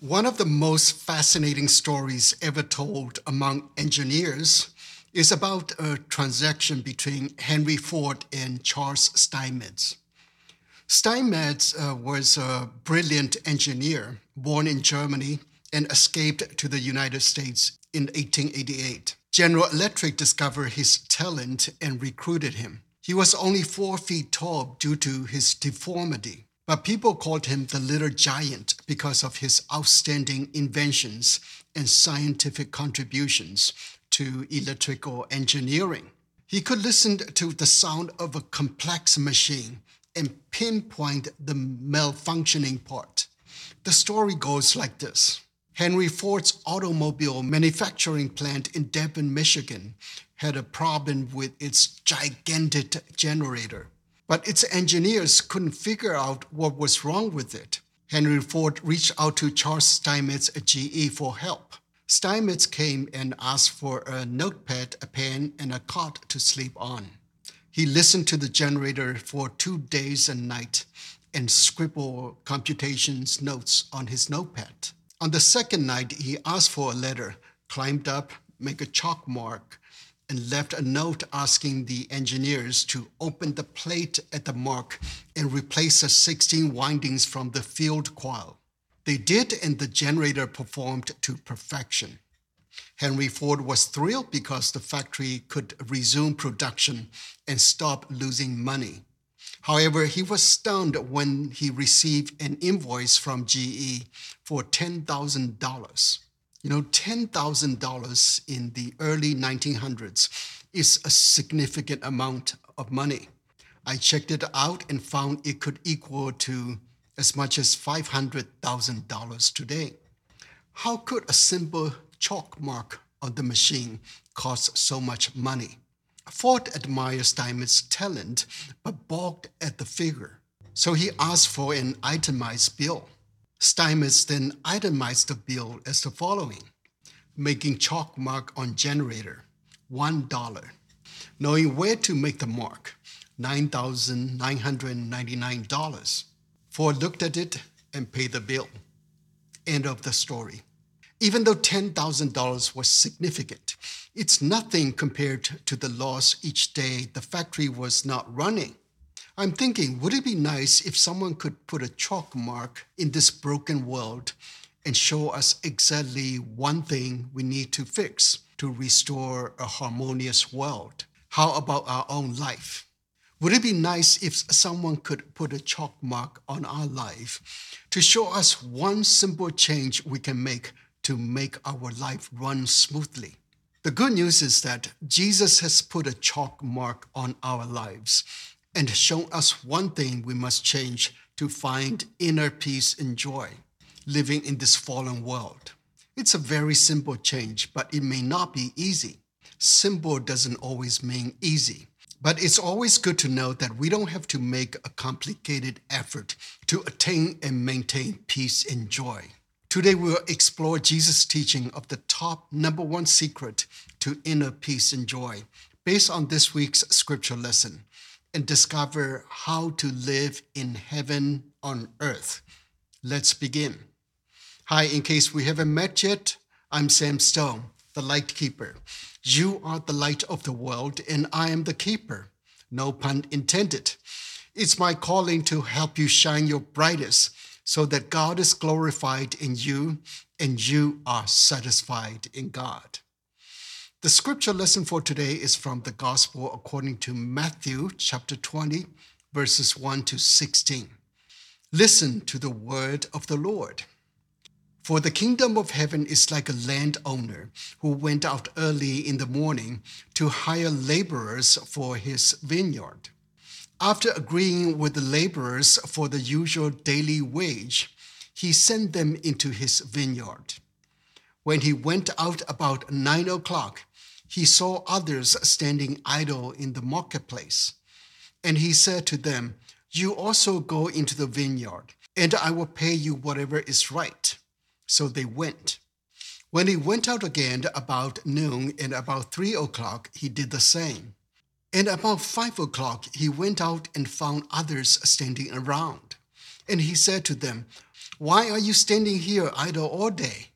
One of the most fascinating stories ever told among engineers is about a transaction between Henry Ford and Charles Steinmetz. Steinmetz uh, was a brilliant engineer born in Germany and escaped to the United States in 1888. General Electric discovered his talent and recruited him. He was only four feet tall due to his deformity, but people called him the little giant because of his outstanding inventions and scientific contributions to electrical engineering. He could listen to the sound of a complex machine and pinpoint the malfunctioning part. The story goes like this Henry Ford's automobile manufacturing plant in Dearborn, Michigan, had a problem with its gigantic generator, but its engineers couldn't figure out what was wrong with it. Henry Ford reached out to Charles Steinmetz at GE for help. Steinmetz came and asked for a notepad, a pen, and a cot to sleep on. He listened to the generator for two days and night and scribbled computations notes on his notepad. On the second night, he asked for a letter, climbed up, make a chalk mark, and left a note asking the engineers to open the plate at the mark and replace the 16 windings from the field coil. They did, and the generator performed to perfection. Henry Ford was thrilled because the factory could resume production and stop losing money. However, he was stunned when he received an invoice from GE for $10,000. You know, $10,000 in the early 1900s is a significant amount of money. I checked it out and found it could equal to as much as $500,000 today. How could a simple chalk mark on the machine cost so much money? Ford admires Steinmetz's talent, but balked at the figure. So he asked for an itemized bill. Steinmetz then itemized the bill as the following making chalk mark on generator, $1. Knowing where to make the mark, $9,999. Ford looked at it and paid the bill. End of the story. Even though $10,000 was significant, it's nothing compared to the loss each day the factory was not running. I'm thinking, would it be nice if someone could put a chalk mark in this broken world and show us exactly one thing we need to fix to restore a harmonious world? How about our own life? Would it be nice if someone could put a chalk mark on our life to show us one simple change we can make to make our life run smoothly? The good news is that Jesus has put a chalk mark on our lives and shown us one thing we must change to find inner peace and joy living in this fallen world. It's a very simple change, but it may not be easy. Simple doesn't always mean easy. But it's always good to know that we don't have to make a complicated effort to attain and maintain peace and joy. Today, we'll explore Jesus' teaching of the top number one secret to inner peace and joy based on this week's scripture lesson and discover how to live in heaven on earth. Let's begin. Hi, in case we haven't met yet, I'm Sam Stone, the light keeper. You are the light of the world, and I am the keeper. No pun intended. It's my calling to help you shine your brightest so that God is glorified in you and you are satisfied in God. The scripture lesson for today is from the Gospel according to Matthew chapter 20, verses 1 to 16. Listen to the word of the Lord. For the kingdom of heaven is like a landowner who went out early in the morning to hire laborers for his vineyard. After agreeing with the laborers for the usual daily wage, he sent them into his vineyard. When he went out about nine o'clock, he saw others standing idle in the marketplace. And he said to them, You also go into the vineyard, and I will pay you whatever is right. So they went. When he went out again about noon and about three o'clock, he did the same. And about five o'clock, he went out and found others standing around. And he said to them, Why are you standing here idle all day?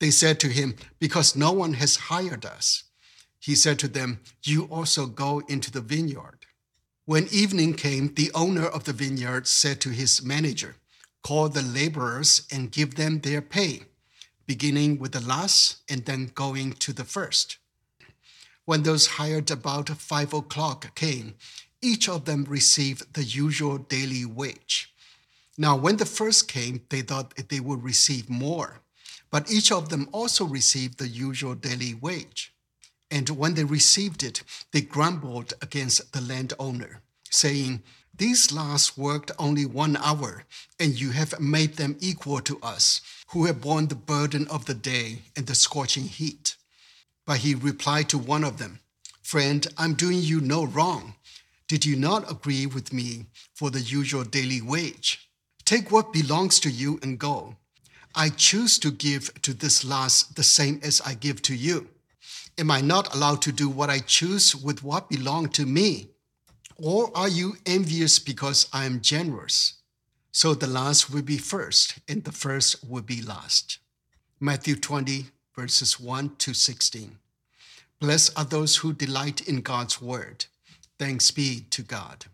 They said to him, Because no one has hired us. He said to them, You also go into the vineyard. When evening came, the owner of the vineyard said to his manager, Call the laborers and give them their pay, beginning with the last and then going to the first. When those hired about five o'clock came, each of them received the usual daily wage. Now, when the first came, they thought they would receive more, but each of them also received the usual daily wage. And when they received it, they grumbled against the landowner, saying, These last worked only one hour, and you have made them equal to us, who have borne the burden of the day and the scorching heat. But he replied to one of them, Friend, I'm doing you no wrong. Did you not agree with me for the usual daily wage? Take what belongs to you and go. I choose to give to this last the same as I give to you. Am I not allowed to do what I choose with what belongs to me? Or are you envious because I am generous? So the last will be first, and the first will be last. Matthew 20, verses 1 to 16. Blessed are those who delight in God's word. Thanks be to God.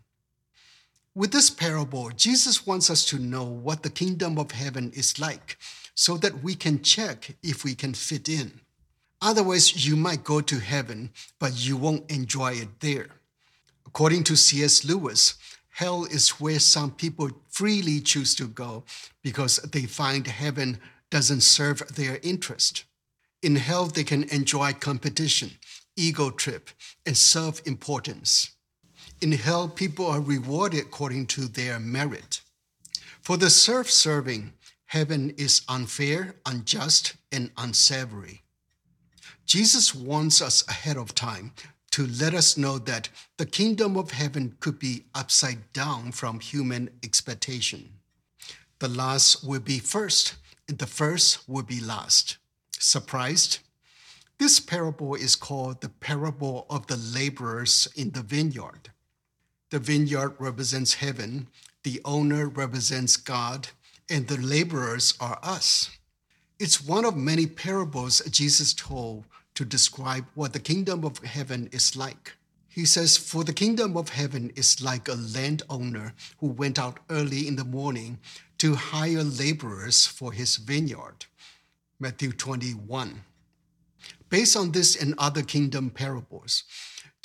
With this parable, Jesus wants us to know what the kingdom of heaven is like so that we can check if we can fit in. Otherwise, you might go to heaven, but you won't enjoy it there. According to C.S. Lewis, hell is where some people freely choose to go because they find heaven doesn't serve their interest. In hell, they can enjoy competition, ego trip, and self importance. In hell, people are rewarded according to their merit. For the self serving, heaven is unfair, unjust, and unsavory. Jesus warns us ahead of time to let us know that the kingdom of heaven could be upside down from human expectation. The last will be first, and the first will be last. Surprised? This parable is called the parable of the laborers in the vineyard. The vineyard represents heaven, the owner represents God, and the laborers are us. It's one of many parables Jesus told to describe what the kingdom of heaven is like. He says, For the kingdom of heaven is like a landowner who went out early in the morning to hire laborers for his vineyard. Matthew 21. Based on this and other kingdom parables,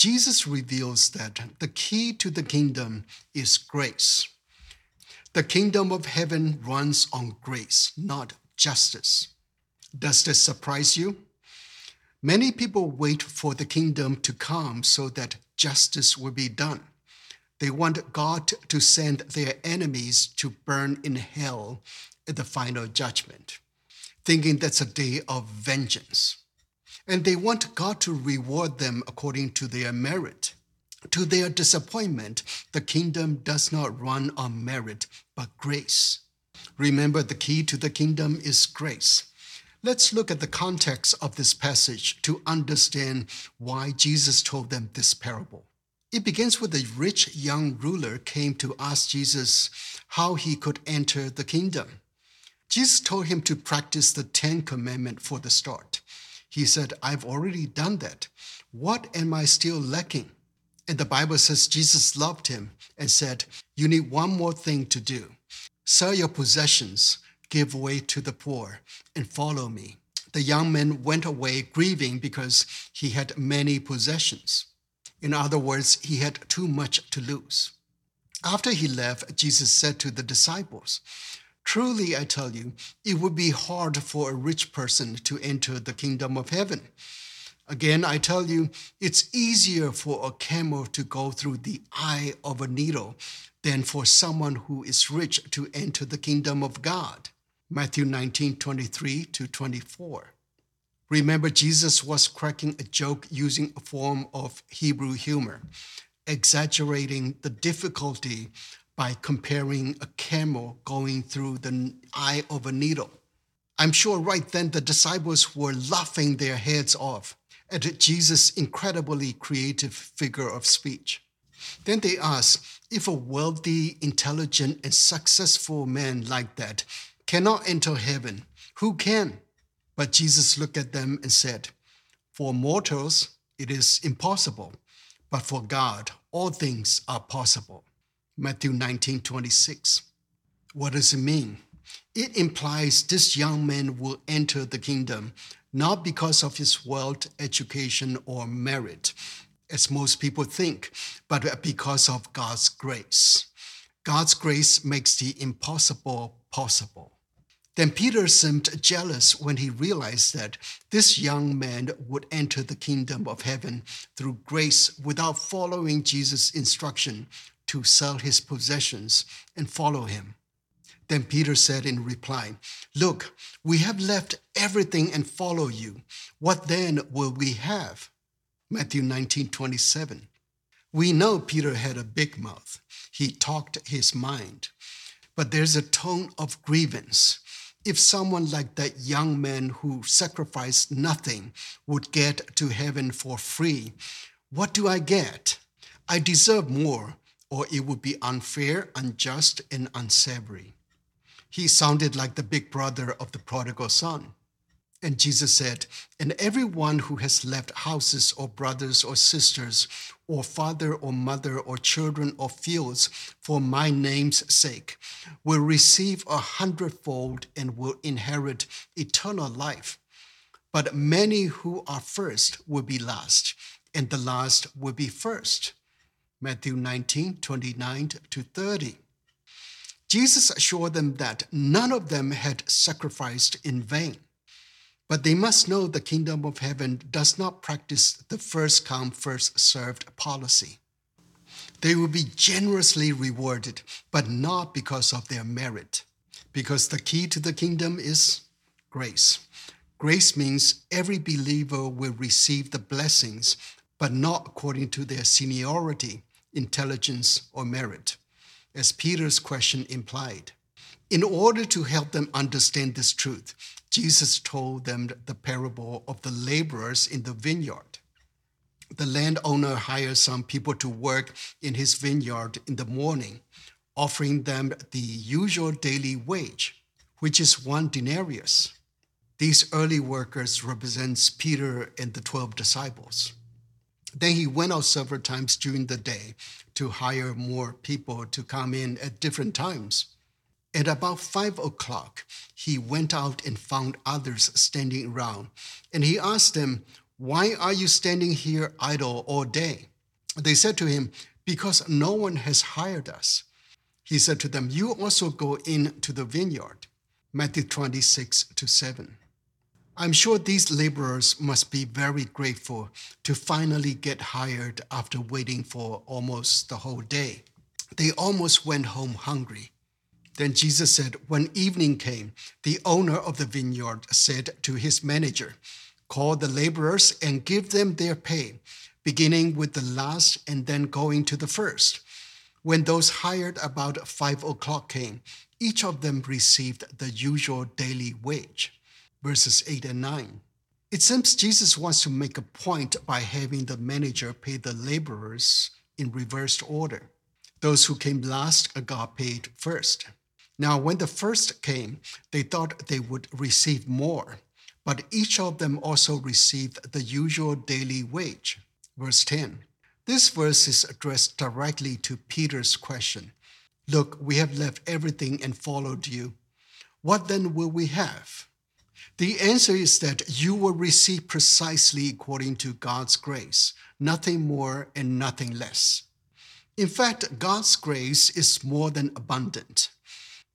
Jesus reveals that the key to the kingdom is grace. The kingdom of heaven runs on grace, not justice. Does this surprise you? Many people wait for the kingdom to come so that justice will be done. They want God to send their enemies to burn in hell at the final judgment, thinking that's a day of vengeance and they want God to reward them according to their merit. To their disappointment, the kingdom does not run on merit, but grace. Remember, the key to the kingdom is grace. Let's look at the context of this passage to understand why Jesus told them this parable. It begins with a rich young ruler came to ask Jesus how he could enter the kingdom. Jesus told him to practice the 10 commandment for the start. He said, I've already done that. What am I still lacking? And the Bible says Jesus loved him and said, You need one more thing to do sell your possessions, give away to the poor, and follow me. The young man went away grieving because he had many possessions. In other words, he had too much to lose. After he left, Jesus said to the disciples, Truly, I tell you, it would be hard for a rich person to enter the kingdom of heaven. Again, I tell you, it's easier for a camel to go through the eye of a needle than for someone who is rich to enter the kingdom of God. Matthew 19, 23 to 24. Remember, Jesus was cracking a joke using a form of Hebrew humor, exaggerating the difficulty by comparing a camel going through the eye of a needle. I'm sure right then the disciples were laughing their heads off at Jesus' incredibly creative figure of speech. Then they asked if a wealthy, intelligent, and successful man like that cannot enter heaven. Who can? But Jesus looked at them and said, For mortals it is impossible, but for God all things are possible. Matthew 19 26. What does it mean? It implies this young man will enter the kingdom not because of his wealth, education, or merit, as most people think, but because of God's grace. God's grace makes the impossible possible. Then Peter seemed jealous when he realized that this young man would enter the kingdom of heaven through grace without following Jesus' instruction to sell his possessions and follow him. Then Peter said in reply, Look, we have left everything and follow you. What then will we have? Matthew 19 27. We know Peter had a big mouth. He talked his mind. But there's a tone of grievance. If someone like that young man who sacrificed nothing would get to heaven for free, what do I get? I deserve more, or it would be unfair, unjust, and unsavory. He sounded like the big brother of the prodigal son. And Jesus said, And everyone who has left houses or brothers or sisters or father or mother or children or fields for my name's sake will receive a hundredfold and will inherit eternal life. But many who are first will be last, and the last will be first. Matthew 19, 29 to 30. Jesus assured them that none of them had sacrificed in vain. But they must know the kingdom of heaven does not practice the first come, first served policy. They will be generously rewarded, but not because of their merit, because the key to the kingdom is grace. Grace means every believer will receive the blessings, but not according to their seniority, intelligence, or merit as Peter's question implied. In order to help them understand this truth, Jesus told them the parable of the laborers in the vineyard. The landowner hires some people to work in his vineyard in the morning, offering them the usual daily wage, which is one denarius. These early workers represents Peter and the 12 disciples. Then he went out several times during the day to hire more people to come in at different times. At about five o'clock, he went out and found others standing around. And he asked them, Why are you standing here idle all day? They said to him, Because no one has hired us. He said to them, You also go into the vineyard. Matthew 26 to 7. I'm sure these laborers must be very grateful to finally get hired after waiting for almost the whole day. They almost went home hungry. Then Jesus said, When evening came, the owner of the vineyard said to his manager, Call the laborers and give them their pay, beginning with the last and then going to the first. When those hired about five o'clock came, each of them received the usual daily wage verses 8 and 9. It seems Jesus wants to make a point by having the manager pay the laborers in reversed order. Those who came last got paid first. Now, when the first came, they thought they would receive more, but each of them also received the usual daily wage. Verse 10. This verse is addressed directly to Peter's question Look, we have left everything and followed you. What then will we have? The answer is that you will receive precisely according to God's grace, nothing more and nothing less. In fact, God's grace is more than abundant.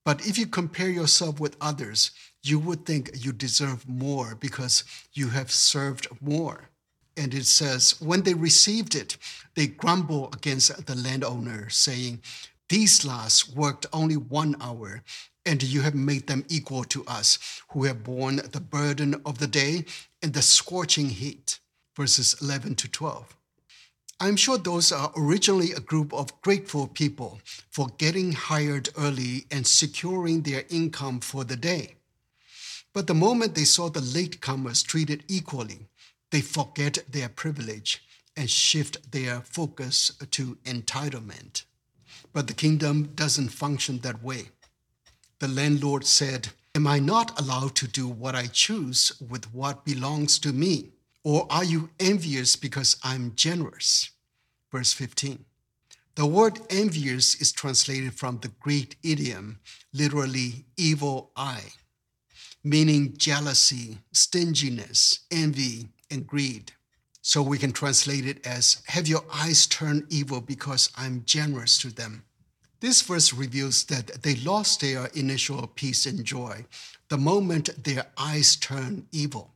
But if you compare yourself with others, you would think you deserve more because you have served more. And it says, when they received it, they grumble against the landowner, saying, These last worked only one hour, and you have made them equal to us, who have borne the burden of the day and the scorching heat. Verses 11 to 12. I'm sure those are originally a group of grateful people for getting hired early and securing their income for the day. But the moment they saw the latecomers treated equally, they forget their privilege and shift their focus to entitlement. But the kingdom doesn't function that way the landlord said, Am I not allowed to do what I choose with what belongs to me? Or are you envious because I'm generous? Verse 15. The word envious is translated from the Greek idiom, literally evil eye, meaning jealousy, stinginess, envy, and greed. So we can translate it as Have your eyes turned evil because I'm generous to them. This verse reveals that they lost their initial peace and joy the moment their eyes turned evil.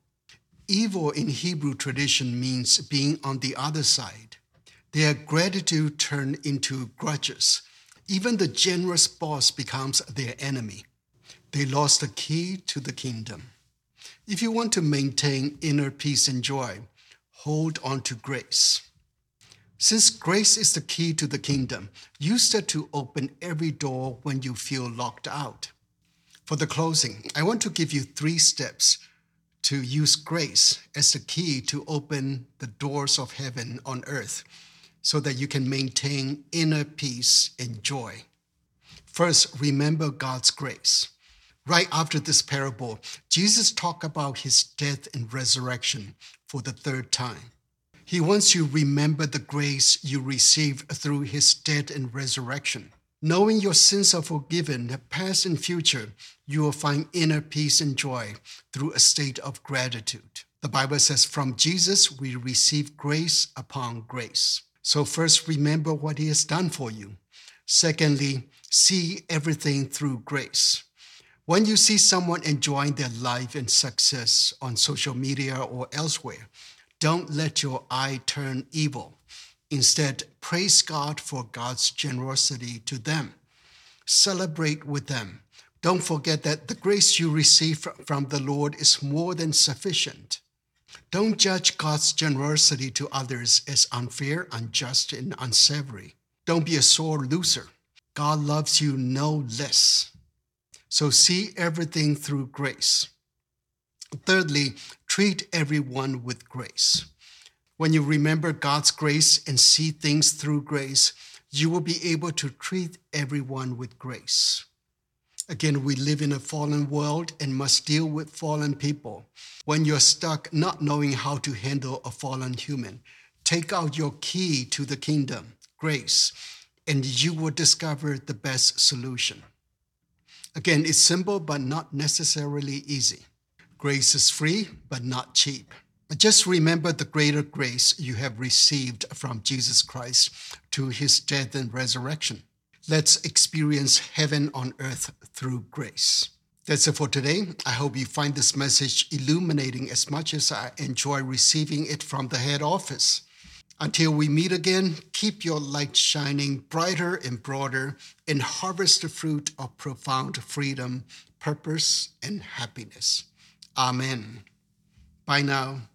Evil in Hebrew tradition means being on the other side. Their gratitude turned into grudges. Even the generous boss becomes their enemy. They lost the key to the kingdom. If you want to maintain inner peace and joy, hold on to grace. Since grace is the key to the kingdom, use that to open every door when you feel locked out. For the closing, I want to give you three steps to use grace as the key to open the doors of heaven on earth so that you can maintain inner peace and joy. First, remember God's grace. Right after this parable, Jesus talked about his death and resurrection for the third time. He wants you to remember the grace you received through his death and resurrection. Knowing your sins are forgiven, past and future, you will find inner peace and joy through a state of gratitude. The Bible says, From Jesus we receive grace upon grace. So, first, remember what he has done for you. Secondly, see everything through grace. When you see someone enjoying their life and success on social media or elsewhere, don't let your eye turn evil. Instead, praise God for God's generosity to them. Celebrate with them. Don't forget that the grace you receive from the Lord is more than sufficient. Don't judge God's generosity to others as unfair, unjust, and unsavory. Don't be a sore loser. God loves you no less. So see everything through grace. Thirdly, treat everyone with grace. When you remember God's grace and see things through grace, you will be able to treat everyone with grace. Again, we live in a fallen world and must deal with fallen people. When you're stuck not knowing how to handle a fallen human, take out your key to the kingdom, grace, and you will discover the best solution. Again, it's simple but not necessarily easy. Grace is free, but not cheap. Just remember the greater grace you have received from Jesus Christ to his death and resurrection. Let's experience heaven on earth through grace. That's it for today. I hope you find this message illuminating as much as I enjoy receiving it from the head office. Until we meet again, keep your light shining brighter and broader and harvest the fruit of profound freedom, purpose, and happiness. Amen. Bye now.